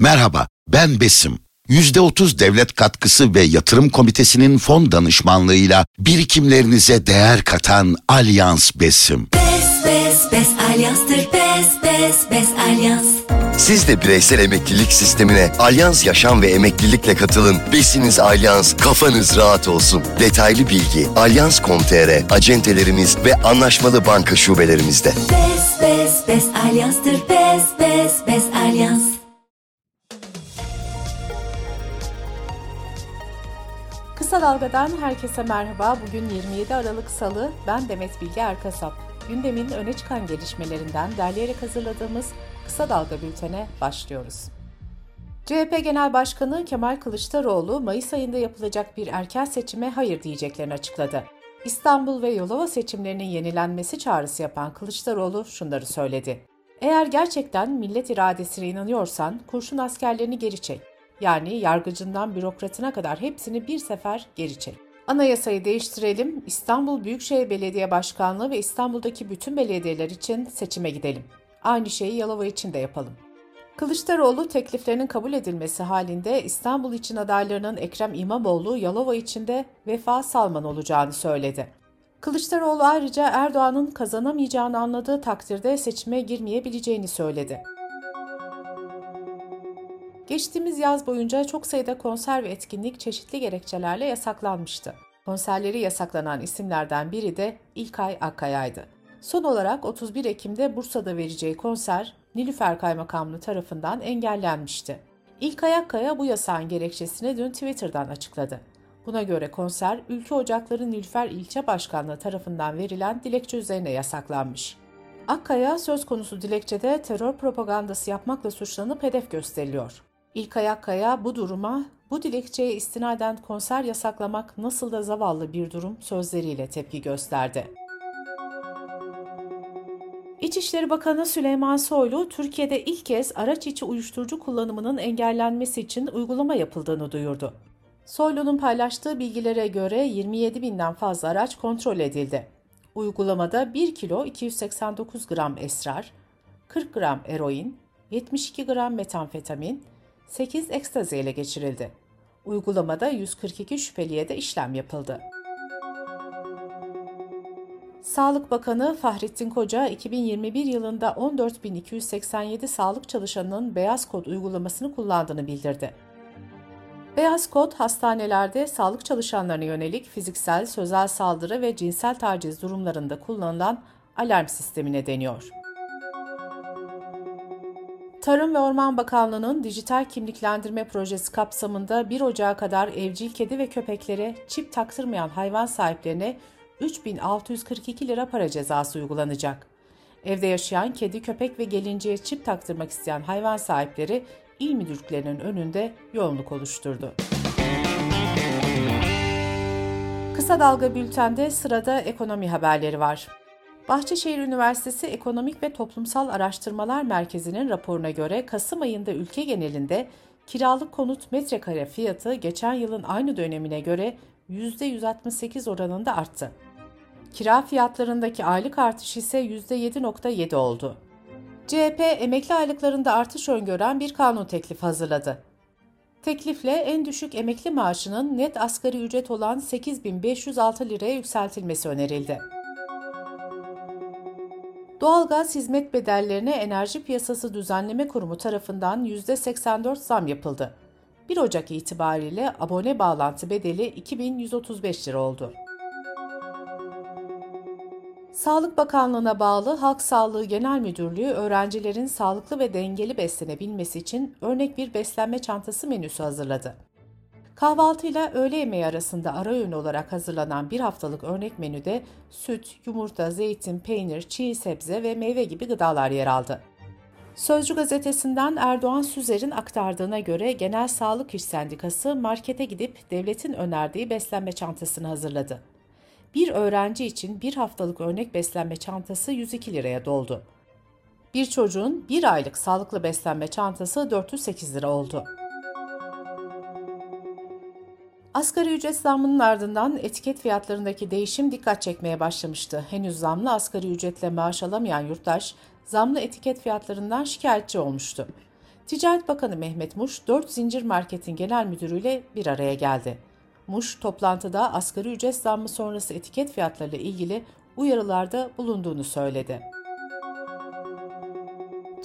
Merhaba, ben Besim. %30 devlet katkısı ve yatırım komitesinin fon danışmanlığıyla birikimlerinize değer katan Alyans Besim. Bes bes bes alyanstır bes bes bes alyans. Siz de bireysel emeklilik sistemine Alyans Yaşam ve Emeklilikle katılın. Besiniz Alyans, kafanız rahat olsun. Detaylı bilgi alyans.com.tr, acentelerimiz ve anlaşmalı banka şubelerimizde. Bes bes bes alyanstır bes bes bes alyans. Kısa Dalga'dan herkese merhaba. Bugün 27 Aralık Salı. Ben Demet Bilge Erkasap. Gündemin öne çıkan gelişmelerinden derleyerek hazırladığımız Kısa Dalga bültene başlıyoruz. CHP Genel Başkanı Kemal Kılıçdaroğlu, Mayıs ayında yapılacak bir erken seçime hayır diyeceklerini açıkladı. İstanbul ve Yolova seçimlerinin yenilenmesi çağrısı yapan Kılıçdaroğlu şunları söyledi. Eğer gerçekten millet iradesine inanıyorsan kurşun askerlerini geri çek. Yani yargıcından bürokratına kadar hepsini bir sefer geri çek. Anayasayı değiştirelim, İstanbul Büyükşehir Belediye Başkanlığı ve İstanbul'daki bütün belediyeler için seçime gidelim. Aynı şeyi Yalova için de yapalım. Kılıçdaroğlu tekliflerinin kabul edilmesi halinde İstanbul için adaylarının Ekrem İmamoğlu, Yalova için de Vefa Salman olacağını söyledi. Kılıçdaroğlu ayrıca Erdoğan'ın kazanamayacağını anladığı takdirde seçime girmeyebileceğini söyledi. Geçtiğimiz yaz boyunca çok sayıda konser ve etkinlik çeşitli gerekçelerle yasaklanmıştı. Konserleri yasaklanan isimlerden biri de İlkay Akkaya'ydı. Son olarak 31 Ekim'de Bursa'da vereceği konser Nilüfer Kaymakamlığı tarafından engellenmişti. İlkay Akkaya bu yasağın gerekçesini dün Twitter'dan açıkladı. Buna göre konser Ülke Ocakları Nilüfer İlçe Başkanlığı tarafından verilen dilekçe üzerine yasaklanmış. Akkaya söz konusu dilekçede terör propagandası yapmakla suçlanıp hedef gösteriliyor. İlkay Akkaya bu duruma, bu dilekçeye istinaden konser yasaklamak nasıl da zavallı bir durum sözleriyle tepki gösterdi. İçişleri Bakanı Süleyman Soylu, Türkiye'de ilk kez araç içi uyuşturucu kullanımının engellenmesi için uygulama yapıldığını duyurdu. Soylu'nun paylaştığı bilgilere göre 27 binden fazla araç kontrol edildi. Uygulamada 1 kilo 289 gram esrar, 40 gram eroin, 72 gram metamfetamin, 8 ekstazi ele geçirildi. Uygulamada 142 şüpheliye de işlem yapıldı. Sağlık Bakanı Fahrettin Koca, 2021 yılında 14.287 sağlık çalışanının beyaz kod uygulamasını kullandığını bildirdi. Beyaz kod, hastanelerde sağlık çalışanlarına yönelik fiziksel, sözel saldırı ve cinsel taciz durumlarında kullanılan alarm sistemine deniyor. Tarım ve Orman Bakanlığı'nın dijital kimliklendirme projesi kapsamında 1 Ocağı kadar evcil kedi ve köpeklere çip taktırmayan hayvan sahiplerine 3642 lira para cezası uygulanacak. Evde yaşayan kedi, köpek ve gelinceye çip taktırmak isteyen hayvan sahipleri il müdürlüklerinin önünde yoğunluk oluşturdu. Kısa Dalga Bülten'de sırada ekonomi haberleri var. Bahçeşehir Üniversitesi Ekonomik ve Toplumsal Araştırmalar Merkezi'nin raporuna göre Kasım ayında ülke genelinde kiralık konut metrekare fiyatı geçen yılın aynı dönemine göre %168 oranında arttı. Kira fiyatlarındaki aylık artış ise %7.7 oldu. CHP emekli aylıklarında artış öngören bir kanun teklifi hazırladı. Teklifle en düşük emekli maaşının net asgari ücret olan 8506 liraya yükseltilmesi önerildi. Doğalgaz hizmet bedellerine Enerji Piyasası Düzenleme Kurumu tarafından %84 zam yapıldı. 1 Ocak itibariyle abone bağlantı bedeli 2135 lira oldu. Sağlık Bakanlığı'na bağlı Halk Sağlığı Genel Müdürlüğü öğrencilerin sağlıklı ve dengeli beslenebilmesi için örnek bir beslenme çantası menüsü hazırladı. Kahvaltıyla öğle yemeği arasında ara öğün olarak hazırlanan bir haftalık örnek menüde süt, yumurta, zeytin, peynir, çiğ sebze ve meyve gibi gıdalar yer aldı. Sözcü gazetesinden Erdoğan Süzer'in aktardığına göre Genel Sağlık İş Sendikası markete gidip devletin önerdiği beslenme çantasını hazırladı. Bir öğrenci için bir haftalık örnek beslenme çantası 102 liraya doldu. Bir çocuğun bir aylık sağlıklı beslenme çantası 408 lira oldu. Asgari ücret zammının ardından etiket fiyatlarındaki değişim dikkat çekmeye başlamıştı. Henüz zamlı asgari ücretle maaş alamayan yurttaş, zamlı etiket fiyatlarından şikayetçi olmuştu. Ticaret Bakanı Mehmet Muş, 4 zincir marketin genel müdürüyle bir araya geldi. Muş, toplantıda asgari ücret zammı sonrası etiket fiyatlarıyla ilgili uyarılarda bulunduğunu söyledi.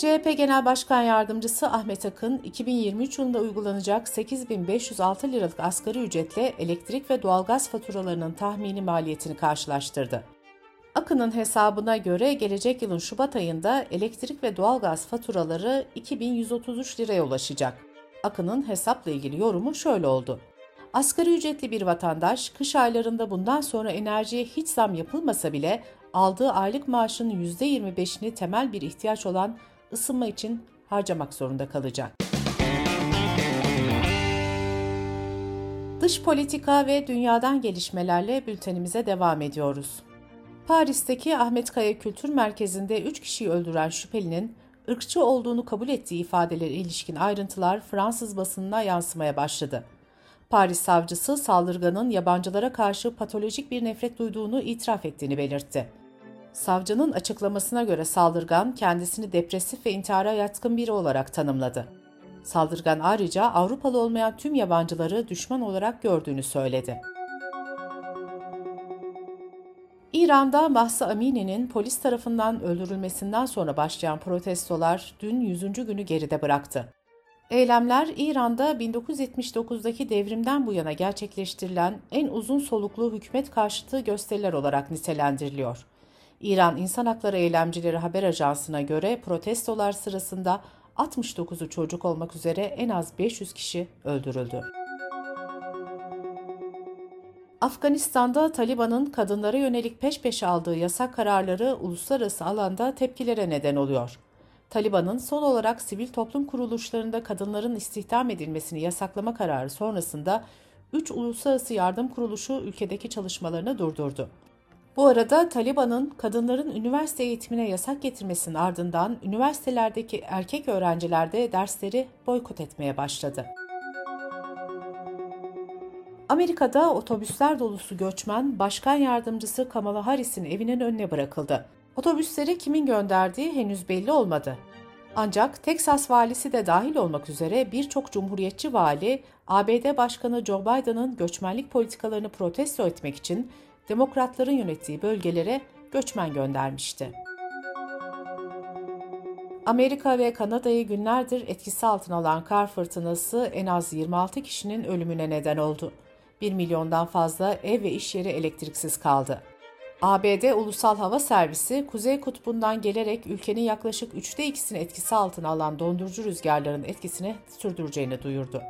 CHP Genel Başkan Yardımcısı Ahmet Akın, 2023 yılında uygulanacak 8506 liralık asgari ücretle elektrik ve doğalgaz faturalarının tahmini maliyetini karşılaştırdı. Akın'ın hesabına göre gelecek yılın Şubat ayında elektrik ve doğalgaz faturaları 2133 liraya ulaşacak. Akın'ın hesapla ilgili yorumu şöyle oldu. Asgari ücretli bir vatandaş kış aylarında bundan sonra enerjiye hiç zam yapılmasa bile aldığı aylık maaşın %25'ini temel bir ihtiyaç olan ısınma için harcamak zorunda kalacak. Dış politika ve dünyadan gelişmelerle bültenimize devam ediyoruz. Paris'teki Ahmet Kaya Kültür Merkezi'nde 3 kişiyi öldüren şüphelinin ırkçı olduğunu kabul ettiği ifadelere ilişkin ayrıntılar Fransız basınına yansımaya başladı. Paris savcısı saldırganın yabancılara karşı patolojik bir nefret duyduğunu itiraf ettiğini belirtti. Savcının açıklamasına göre saldırgan kendisini depresif ve intihara yatkın biri olarak tanımladı. Saldırgan ayrıca Avrupalı olmayan tüm yabancıları düşman olarak gördüğünü söyledi. İran'da Mahsa Amini'nin polis tarafından öldürülmesinden sonra başlayan protestolar dün 100. günü geride bıraktı. Eylemler İran'da 1979'daki devrimden bu yana gerçekleştirilen en uzun soluklu hükümet karşıtı gösteriler olarak nitelendiriliyor. İran İnsan Hakları Eylemcileri Haber Ajansı'na göre protestolar sırasında 69'u çocuk olmak üzere en az 500 kişi öldürüldü. Afganistan'da Taliban'ın kadınlara yönelik peş peşe aldığı yasak kararları uluslararası alanda tepkilere neden oluyor. Taliban'ın son olarak sivil toplum kuruluşlarında kadınların istihdam edilmesini yasaklama kararı sonrasında 3 uluslararası yardım kuruluşu ülkedeki çalışmalarını durdurdu. Bu arada Taliban'ın kadınların üniversite eğitimine yasak getirmesinin ardından üniversitelerdeki erkek öğrenciler de dersleri boykot etmeye başladı. Amerika'da otobüsler dolusu göçmen Başkan Yardımcısı Kamala Harris'in evinin önüne bırakıldı. Otobüsleri kimin gönderdiği henüz belli olmadı. Ancak Teksas valisi de dahil olmak üzere birçok cumhuriyetçi vali ABD Başkanı Joe Biden'ın göçmenlik politikalarını protesto etmek için demokratların yönettiği bölgelere göçmen göndermişti. Amerika ve Kanada'yı günlerdir etkisi altına alan kar fırtınası en az 26 kişinin ölümüne neden oldu. 1 milyondan fazla ev ve iş yeri elektriksiz kaldı. ABD Ulusal Hava Servisi, Kuzey Kutbu'ndan gelerek ülkenin yaklaşık üçte ikisini etkisi altına alan dondurucu rüzgarların etkisini sürdüreceğini duyurdu.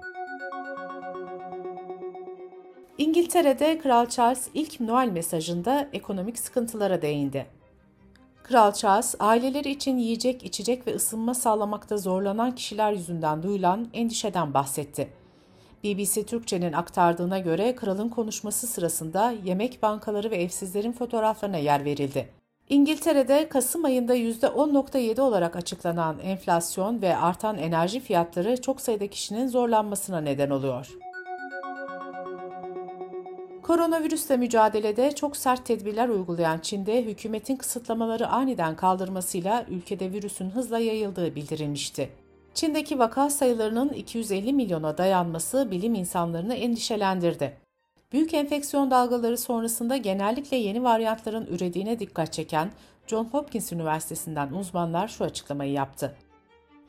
İngiltere'de Kral Charles ilk Noel mesajında ekonomik sıkıntılara değindi. Kral Charles, aileleri için yiyecek, içecek ve ısınma sağlamakta zorlanan kişiler yüzünden duyulan endişeden bahsetti. BBC Türkçe'nin aktardığına göre kralın konuşması sırasında yemek bankaları ve evsizlerin fotoğraflarına yer verildi. İngiltere'de Kasım ayında %10.7 olarak açıklanan enflasyon ve artan enerji fiyatları çok sayıda kişinin zorlanmasına neden oluyor. Koronavirüsle mücadelede çok sert tedbirler uygulayan Çin'de hükümetin kısıtlamaları aniden kaldırmasıyla ülkede virüsün hızla yayıldığı bildirilmişti. Çin'deki vaka sayılarının 250 milyona dayanması bilim insanlarını endişelendirdi. Büyük enfeksiyon dalgaları sonrasında genellikle yeni varyantların ürediğine dikkat çeken John Hopkins Üniversitesi'nden uzmanlar şu açıklamayı yaptı.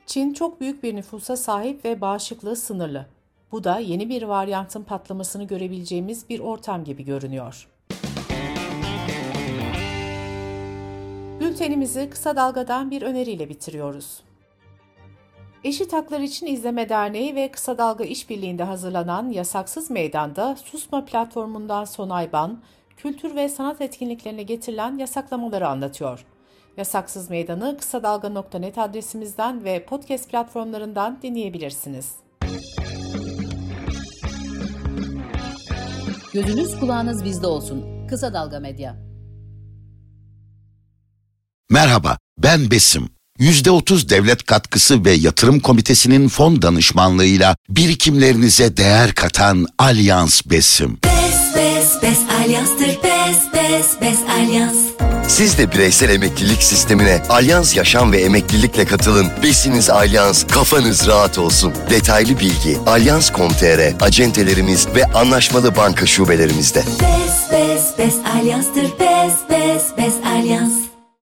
Çin çok büyük bir nüfusa sahip ve bağışıklığı sınırlı. Bu da yeni bir varyantın patlamasını görebileceğimiz bir ortam gibi görünüyor. Bültenimizi kısa dalgadan bir öneriyle bitiriyoruz. Eşit Haklar İçin İzleme Derneği ve Kısa Dalga İşbirliği'nde hazırlanan Yasaksız Meydan'da Susma platformundan Sonay Ban, kültür ve sanat etkinliklerine getirilen yasaklamaları anlatıyor. Yasaksız Meydan'ı kısa dalga.net adresimizden ve podcast platformlarından dinleyebilirsiniz. Gözünüz kulağınız bizde olsun. Kısa Dalga Medya. Merhaba, ben Besim. %30 devlet katkısı ve yatırım komitesinin fon danışmanlığıyla birikimlerinize değer katan Alyans Besim. Bes bes bes alyanstır bes bes bes alyans. Siz de bireysel emeklilik sistemine Alyans Yaşam ve Emeklilikle katılın. Besiniz Alyans, kafanız rahat olsun. Detaylı bilgi alyans.com.tr, acentelerimiz ve anlaşmalı banka şubelerimizde. Best, best, best alyanstır. Best, best, best alyans.